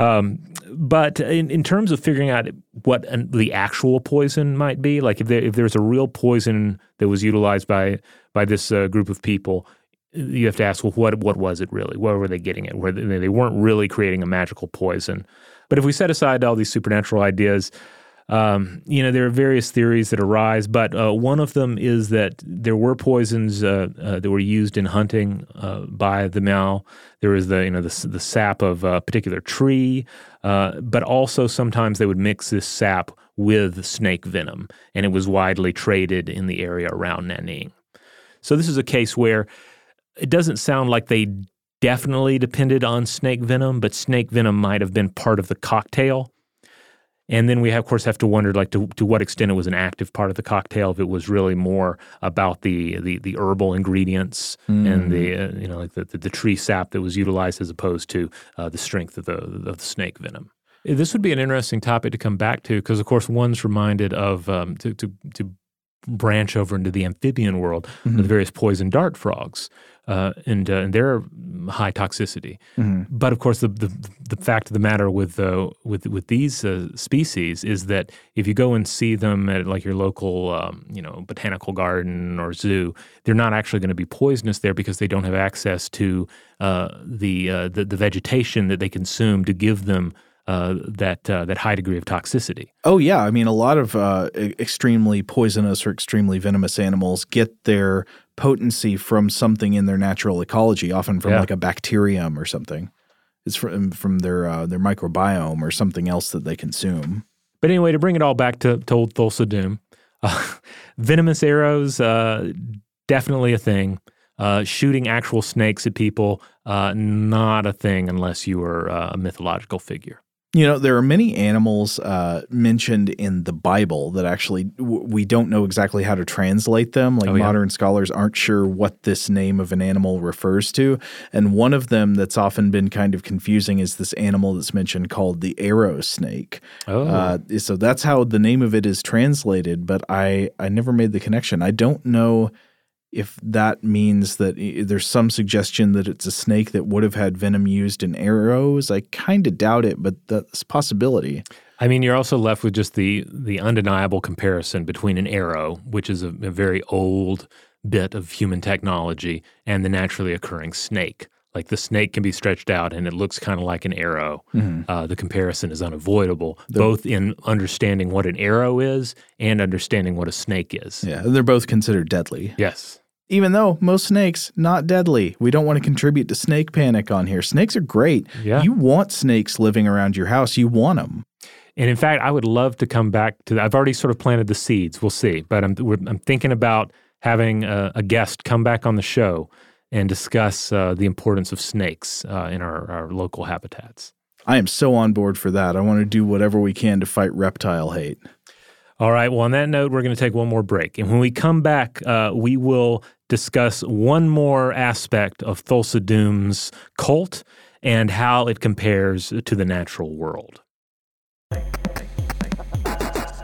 Um, but in, in terms of figuring out what an, the actual poison might be, like if there if there's a real poison that was utilized by by this uh, group of people, you have to ask, well, what what was it really? Where were they getting it? Where they, they weren't really creating a magical poison. But if we set aside all these supernatural ideas, um, you know, there are various theories that arise, but uh, one of them is that there were poisons uh, uh, that were used in hunting uh, by the Miao. There was the, you know, the, the sap of a particular tree, uh, but also sometimes they would mix this sap with snake venom, and it was widely traded in the area around Nanning. So this is a case where it doesn't sound like they definitely depended on snake venom, but snake venom might have been part of the cocktail. And then we, of course, have to wonder, like, to, to what extent it was an active part of the cocktail. If it was really more about the the, the herbal ingredients and the uh, you know like the, the, the tree sap that was utilized as opposed to uh, the strength of the of the snake venom. This would be an interesting topic to come back to because, of course, one's reminded of um, to, to to branch over into the amphibian world mm-hmm. the various poison dart frogs uh, and, uh, and their high toxicity. Mm-hmm. But of course, the, the, the fact of the matter with uh, with with these uh, species is that if you go and see them at like your local um, you know botanical garden or zoo, they're not actually going to be poisonous there because they don't have access to uh, the, uh, the the vegetation that they consume to give them uh, that uh, that high degree of toxicity. Oh yeah, I mean a lot of uh, extremely poisonous or extremely venomous animals get their potency from something in their natural ecology, often from yeah. like a bacterium or something. It's from from their uh, their microbiome or something else that they consume. But anyway, to bring it all back to, to old Thulsa Doom, uh, [laughs] venomous arrows uh, definitely a thing. Uh, shooting actual snakes at people, uh, not a thing unless you were uh, a mythological figure. You know, there are many animals uh, mentioned in the Bible that actually w- we don't know exactly how to translate them. Like oh, yeah. modern scholars aren't sure what this name of an animal refers to. And one of them that's often been kind of confusing is this animal that's mentioned called the arrow snake. Oh. Uh, so that's how the name of it is translated, but I, I never made the connection. I don't know if that means that there's some suggestion that it's a snake that would have had venom used in arrows. I kind of doubt it, but that's a possibility. I mean, you're also left with just the the undeniable comparison between an arrow, which is a, a very old bit of human technology, and the naturally occurring snake. Like the snake can be stretched out and it looks kind of like an arrow. Mm-hmm. Uh, the comparison is unavoidable, they're, both in understanding what an arrow is and understanding what a snake is. Yeah, they're both considered deadly. Yes even though most snakes not deadly. We don't want to contribute to snake panic on here. Snakes are great. Yeah. You want snakes living around your house. You want them. And in fact, I would love to come back to that. I've already sort of planted the seeds. We'll see. But I'm, I'm thinking about having a, a, guest come back on the show and discuss uh, the importance of snakes uh, in our, our local habitats. I am so on board for that. I want to do whatever we can to fight reptile hate. All right. Well, on that note, we're going to take one more break. And when we come back, uh, we will discuss one more aspect of Thulsa Doom's cult and how it compares to the natural world.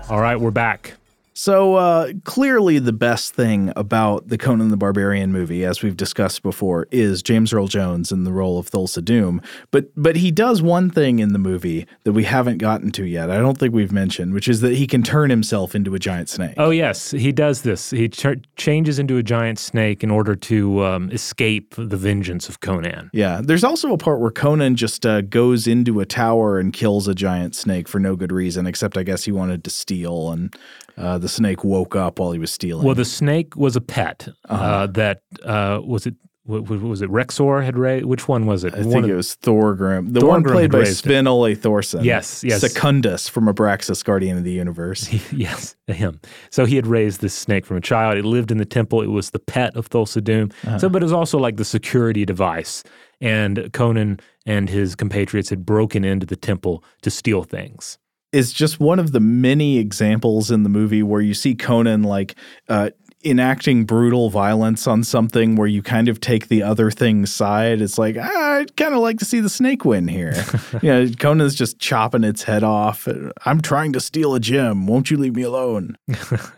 All right, we're back. So uh, clearly, the best thing about the Conan the Barbarian movie, as we've discussed before, is James Earl Jones in the role of Thulsa Doom. But but he does one thing in the movie that we haven't gotten to yet. I don't think we've mentioned, which is that he can turn himself into a giant snake. Oh yes, he does this. He ch- changes into a giant snake in order to um, escape the vengeance of Conan. Yeah, there's also a part where Conan just uh, goes into a tower and kills a giant snake for no good reason, except I guess he wanted to steal and uh, the snake woke up while he was stealing. Well, the snake was a pet uh-huh. uh, that uh, was it. was it Rexor had raised? Which one was it? I one think of, it was Thorgrim. The Thorgrim one played by Sven Ole Thorsen. Yes, yes. Secundus from Abraxas, Guardian of the Universe. [laughs] yes, him. So he had raised this snake from a child. It lived in the temple. It was the pet of Thulsa Doom. Uh-huh. So, but it was also like the security device. And Conan and his compatriots had broken into the temple to steal things is just one of the many examples in the movie where you see Conan like uh, enacting brutal violence on something where you kind of take the other thing's side. It's like, ah, I'd kind of like to see the snake win here. [laughs] you know, Conan's just chopping its head off. I'm trying to steal a gem. Won't you leave me alone? [laughs]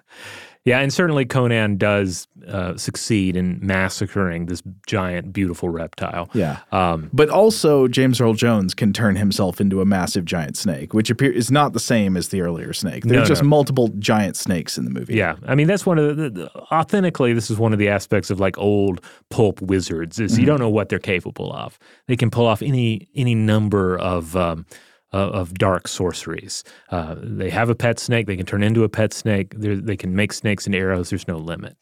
Yeah, and certainly Conan does uh, succeed in massacring this giant, beautiful reptile. Yeah, um, but also James Earl Jones can turn himself into a massive giant snake, which appear is not the same as the earlier snake. There's no, just no. multiple giant snakes in the movie. Yeah, I mean that's one of the, the authentically this is one of the aspects of like old pulp wizards is mm-hmm. you don't know what they're capable of. They can pull off any any number of. Um, of dark sorceries. Uh, they have a pet snake. They can turn into a pet snake. They're, they can make snakes and arrows. There's no limit.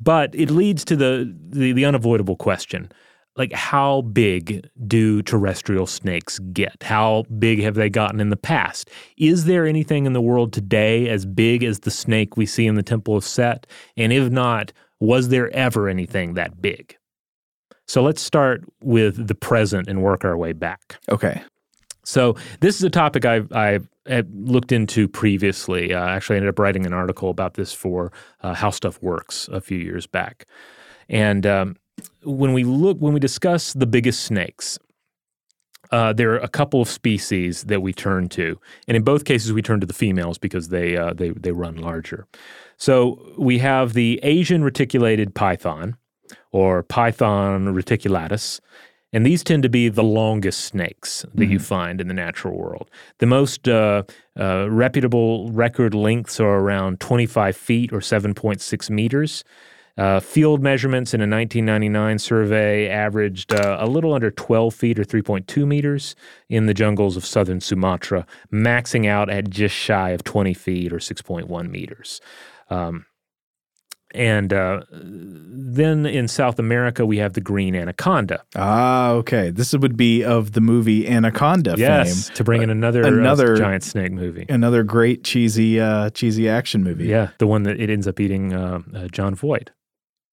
But it leads to the, the, the unavoidable question like how big do terrestrial snakes get? How big have they gotten in the past? Is there anything in the world today as big as the snake we see in the Temple of Set? And if not, was there ever anything that big? So let's start with the present and work our way back. Okay. So this is a topic I've, I've looked into previously. Uh, actually, I ended up writing an article about this for uh, How Stuff Works a few years back. And um, when we look, when we discuss the biggest snakes, uh, there are a couple of species that we turn to, and in both cases we turn to the females because they uh, they they run larger. So we have the Asian reticulated python, or Python reticulatus, and these tend to be the longest snakes that mm-hmm. you find in the natural world. The most uh, uh, reputable record lengths are around 25 feet or 7.6 meters. Uh, field measurements in a 1999 survey averaged uh, a little under 12 feet or 3.2 meters in the jungles of southern Sumatra, maxing out at just shy of 20 feet or 6.1 meters. Um, and uh, then in South America, we have the green anaconda. Ah, okay. This would be of the movie Anaconda yes, fame. to bring in another, uh, another uh, giant snake movie. Another great cheesy uh, cheesy action movie. Yeah, the one that it ends up eating uh, uh, Jon Voight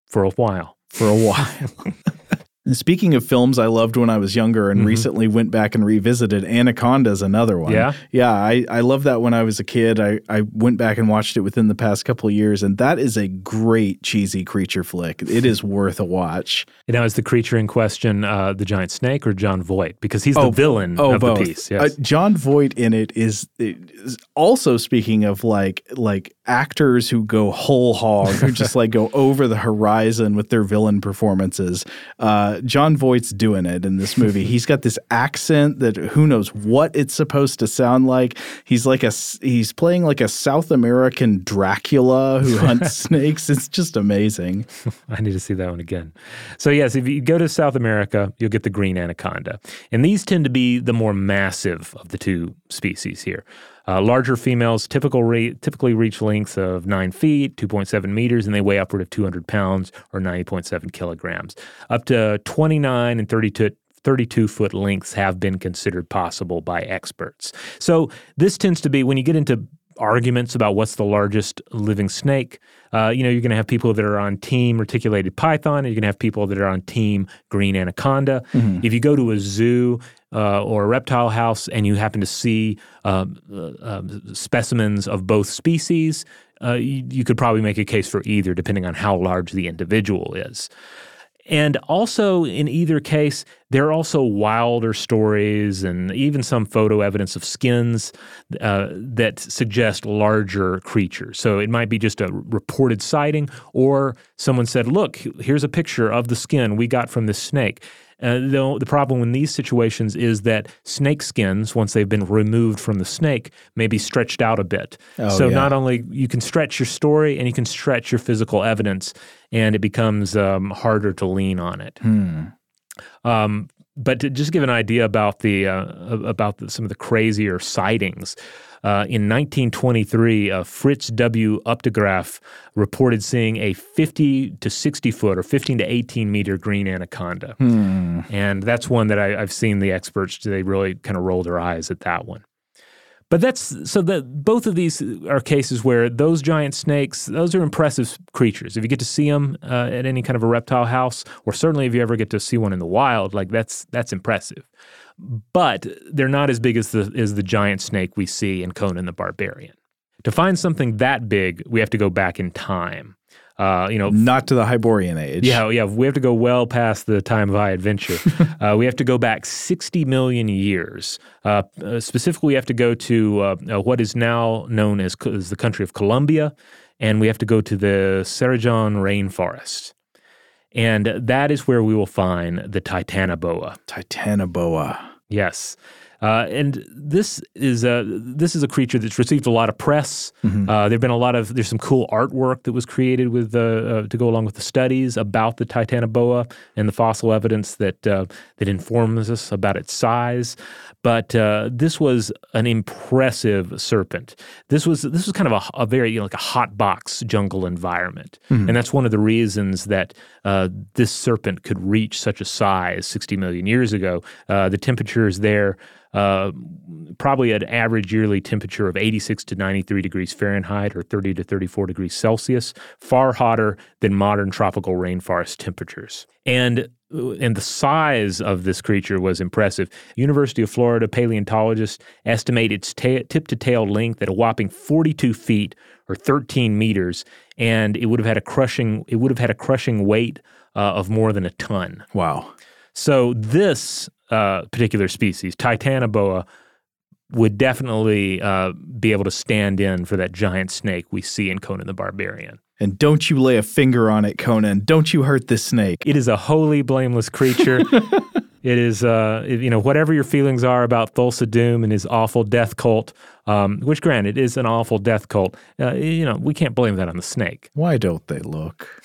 for a while. For a while. [laughs] Speaking of films I loved when I was younger and mm-hmm. recently went back and revisited, Anaconda's another one. Yeah. Yeah. I, I loved that when I was a kid. I, I went back and watched it within the past couple of years, and that is a great cheesy creature flick. It is worth a watch. Now, is the creature in question uh, the giant snake or Jon Voight? Because he's the oh, villain oh, of both. the piece. Yes. Uh, Jon Voight in it is, is also speaking of like like actors who go whole hog, who just [laughs] like go over the horizon with their villain performances. Uh, Jon Voight's doing it in this movie. [laughs] He's got this accent that who knows what it's supposed to sound like. He's like a he's playing like a South American Dracula who [laughs] hunts snakes. It's just amazing. [laughs] I need to see that one again. So yes, if you go to South America, you'll get the green anaconda, and these tend to be the more massive of the two species here. Uh, larger females typical rate, typically reach lengths of 9 feet, 2.7 meters, and they weigh upward of 200 pounds or 90.7 kilograms. Up to 29 and 32, 32 foot lengths have been considered possible by experts. So this tends to be when you get into arguments about what's the largest living snake. Uh, you know, you're going to have people that are on team reticulated python, and you're going to have people that are on team green anaconda. Mm-hmm. If you go to a zoo uh, or a reptile house and you happen to see uh, uh specimens of both species, uh, you, you could probably make a case for either, depending on how large the individual is. And also, in either case, there are also wilder stories and even some photo evidence of skins uh, that suggest larger creatures. So it might be just a reported sighting, or someone said, Look, here's a picture of the skin we got from this snake. Uh, the, the problem in these situations is that snake skins, once they've been removed from the snake, may be stretched out a bit. Oh, so yeah. not only you can stretch your story and you can stretch your physical evidence, and it becomes um, harder to lean on it. Hmm. Um, but to just give an idea about the uh, about the, some of the crazier sightings. Uh, in 1923, uh, Fritz W. Up de Graff reported seeing a 50 to 60 foot or 15 to 18 meter green anaconda. Hmm. And that's one that I, I've seen the experts, they really kind of roll their eyes at that one. But that's so that both of these are cases where those giant snakes, those are impressive creatures. If you get to see them uh, at any kind of a reptile house, or certainly if you ever get to see one in the wild, like that's that's impressive but they're not as big as the as the giant snake we see in Conan the Barbarian. To find something that big, we have to go back in time. Uh, you know, not to the Hyborian age. Yeah, yeah, we have to go well past the time of high adventure. [laughs] uh, we have to go back 60 million years. Uh, uh specifically, we have to go to uh, uh, what is now known as, as, the country of Colombia, and we have to go to the Cerrejón rainforest. And that is where we will find the Titanoboa. Titanoboa. Yes. Uh, and this is a this is a creature that's received a lot of press. Mm-hmm. Uh, there've been a lot of there's some cool artwork that was created with uh, uh to go along with the studies about the Titanoboa and the fossil evidence that uh, that informs us about its size. But uh, this was an impressive serpent. This was this was kind of a, a very you know, like a hot box jungle environment, mm-hmm. and that's one of the reasons that this serpent could reach such a size 60 million years ago. the temperatures there uh, probably an average yearly temperature of 86 to 93 degrees Fahrenheit or 30 to 34 degrees Celsius, far hotter than modern tropical rainforest temperatures. And and the size of this creature was impressive. University of Florida paleontologists estimate its ta- tip to tail length at a whopping 42 feet or 13 meters, and it would have had a crushing it would have had a crushing weight uh, of more than a ton. Wow. So this uh, particular species, Titanoboa, would definitely uh, be able to stand in for that giant snake we see in Conan the Barbarian. And don't you lay a finger on it, Conan. Don't you hurt this snake. It is a wholly blameless creature. [laughs] it is, uh, it- you know, whatever your feelings are about Thulsa Doom and his awful death cult, um, which granted is an awful death cult, uh, you know, we can't blame that on the snake. Why don't they look?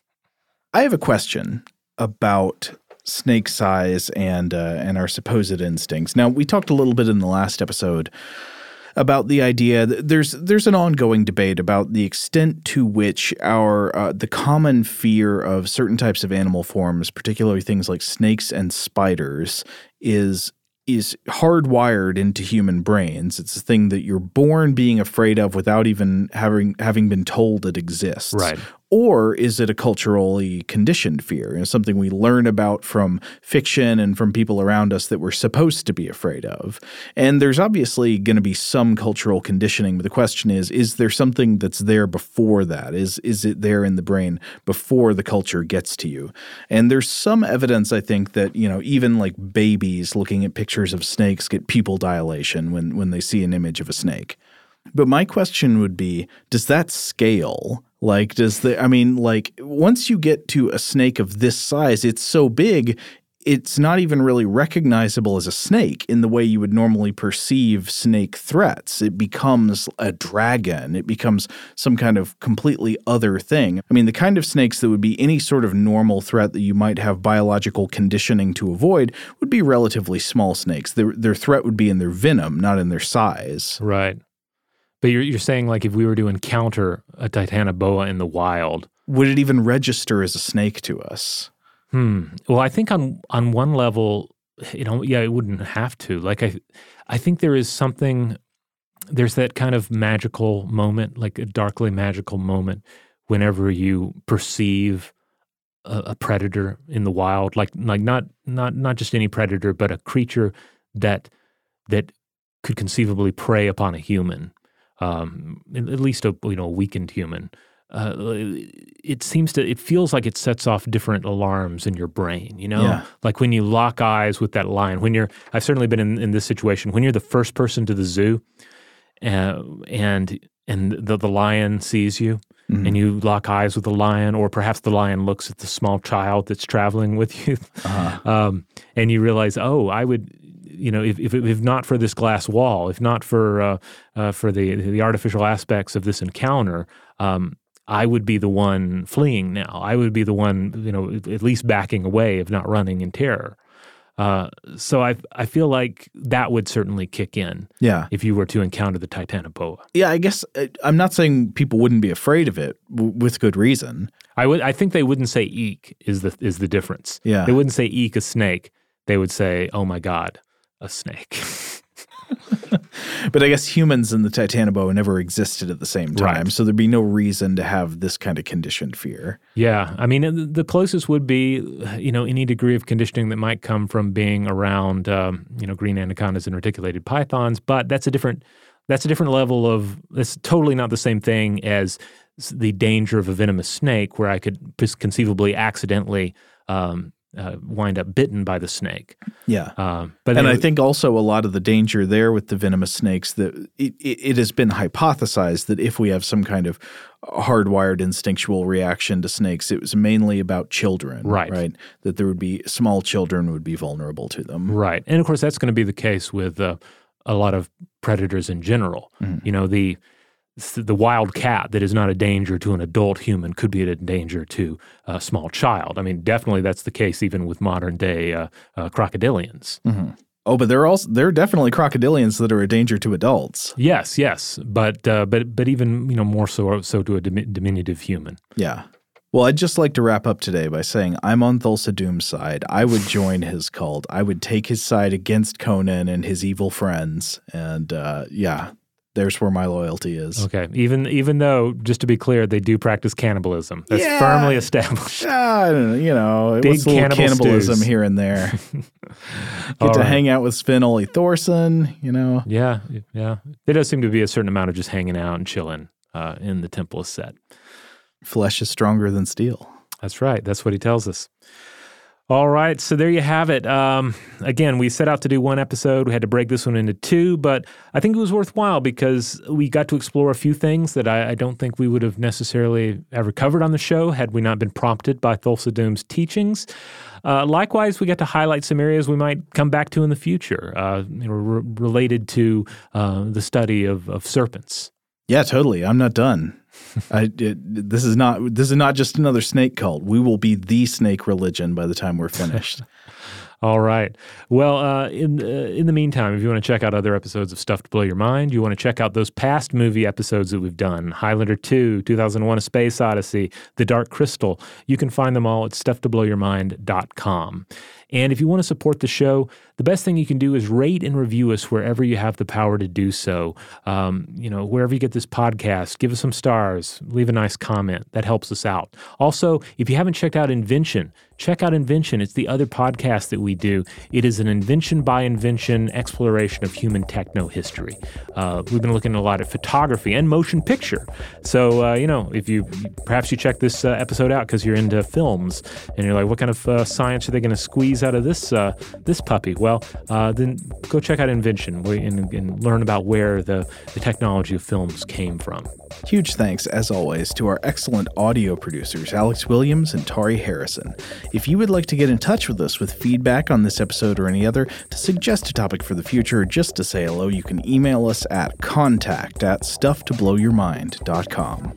[laughs] I have a question about snake size and uh, and our supposed instincts. Now, we talked a little bit in the last episode about the idea that there's there's an ongoing debate about the extent to which our uh, the common fear of certain types of animal forms, particularly things like snakes and spiders, is is hardwired into human brains. It's a thing that you're born being afraid of without even having having been told it exists. Right. Or is it a culturally conditioned fear? You know, something we learn about from fiction and from people around us that we're supposed to be afraid of. And there's obviously going to be some cultural conditioning, but the question is, is there something that's there before that? Is is it there in the brain before the culture gets to you? And there's some evidence, I think, that, you know, even like babies looking at pictures of snakes get pupil dilation when when they see an image of a snake. But my question would be Does that scale? Like, does the, I mean, like, once you get to a snake of this size, it's so big, it's not even really recognizable as a snake in the way you would normally perceive snake threats. It becomes a dragon, it becomes some kind of completely other thing. I mean, the kind of snakes that would be any sort of normal threat that you might have biological conditioning to avoid would be relatively small snakes. Their, their threat would be in their venom, not in their size. Right. But you're, you're saying, like, if we were to encounter a Titanoboa in the wild, would it even register as a snake to us? Hmm. Well, I think on on one level, you know, yeah, it wouldn't have to. Like I, I think there is something. There's that kind of magical moment, like a darkly magical moment, whenever you perceive a, a predator in the wild, like like not not not just any predator, but a creature that that could conceivably prey upon a human, um, at least a you know weakened human uh, it seems to it feels like it sets off different alarms in your brain you know Yeah. like when you lock eyes with that lion when you're i've certainly been in, in this situation when you're the first person to the zoo uh, and and the, the lion sees you Mm-hmm. and you lock eyes with the lion or perhaps the lion looks at the small child that's traveling with you Uh-huh. [laughs] um, and you realize oh i would you know if, if, if not for this glass wall if not for uh, uh, for the the artificial aspects of this encounter um, I would be the one fleeing now. I would be the one, you know, at least backing away, if not running in terror. Uh, so I I feel like that would certainly kick in Yeah. if you were to encounter the Titanoboa. Yeah, I guess uh, I'm not saying people wouldn't be afraid of it w- with good reason. I would I think they wouldn't say eek is the is the difference. Yeah. They wouldn't say eek a snake. They would say, oh my god, a snake. [laughs] But I guess humans and the Titanoboa never existed at the same time, Right. so there'd be no reason to have this kind of conditioned fear. Yeah, I mean, the the closest would be, you know, any degree of conditioning that might come from being around, um, you know, green anacondas and reticulated pythons. But that's a different, that's a different level of. That's totally not the same thing as the danger of a venomous snake, where I could conceivably accidentally um, uh, wind up bitten by the snake. Yeah. Um, but and I think also a lot of the danger there with the venomous snakes that it, it, it has been hypothesized that if we have some kind of hardwired instinctual reaction to snakes, it was mainly about children, Right. Right. That there would be small children would be vulnerable to them. Right. And of course, that's going to be the case with uh, a lot of predators in general. You know, the the wild cat that is not a danger to an adult human could be a danger to a small child. I mean, definitely that's the case even with modern day uh, uh, crocodilians. Oh, but there are also there are definitely crocodilians that are a danger to adults. Yes, yes, but uh, but but even you know more so so to a diminutive human. Yeah. Well, I'd just like to wrap up today by saying I'm on Thulsa Doom's side. I would join his cult. I would take his side against Conan and his evil friends. And uh, yeah, there's where my loyalty is. Okay, even even though just to be clear, they do practice cannibalism. That's Yeah. firmly established. [laughs] I don't know, you know, Big cannibal cannibalism stews. here and there. All [laughs] Get to right. hang out with Sven Ole Thorsen, you know. Yeah, yeah. There does seem to be a certain amount of just hanging out and chilling uh, in the temple Set. Flesh is stronger than steel. That's right. That's what he tells us. All right, so there you have it. Um, again, we set out to do one episode. We had to break this one into two, but I think it was worthwhile because we got to explore a few things that I, I don't think we would have necessarily ever covered on the show had we not been prompted by Thulsa Doom's teachings. Uh, likewise, we get to highlight some areas we might come back to in the future, uh, you know, re- related to uh, the study of, of serpents. Yeah, totally. I'm not done. I, it, this is not this is not just another snake cult. We will be the snake religion by the time we're finished. [laughs] All right. Well, uh, in uh, in the meantime, if you want to check out other episodes of Stuff to Blow Your Mind, you want to check out those past movie episodes that we've done: Highlander 2, 2001: A Space Odyssey, The Dark Crystal. You can find them all at stufftoblowyourmind.com. And if you want to support the show, the best thing you can do is rate and review us wherever you have the power to do so. Um, you know, wherever you get this podcast, give us some stars, leave a nice comment. That helps us out. Also, if you haven't checked out Invention, check out Invention. It's the other podcast that we do. It is an invention by invention exploration of human techno history. Uh, we've been looking a lot at photography and motion picture. So, uh, you know, if you perhaps you check this uh, episode out because you're into films and you're like, what kind of uh, science are they going to squeeze out of this uh, this puppy? Well, uh, then go check out Invention and, and learn about where the, the technology of films came from. Huge thanks, as always, to our excellent audio producers, Alex Williams and Tari Harrison. If you would like to get in touch with us with feedback on this episode or any other, to suggest a topic for the future, or just to say hello, you can email us at contact at stufftoblowyourmind.com.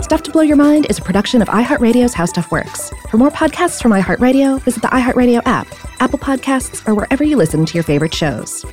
Stuff to Blow Your Mind is a production of iHeartRadio's How Stuff Works. For more podcasts from iHeartRadio, visit the iHeartRadio app, Apple Podcasts, or wherever you listen to your favorite shows.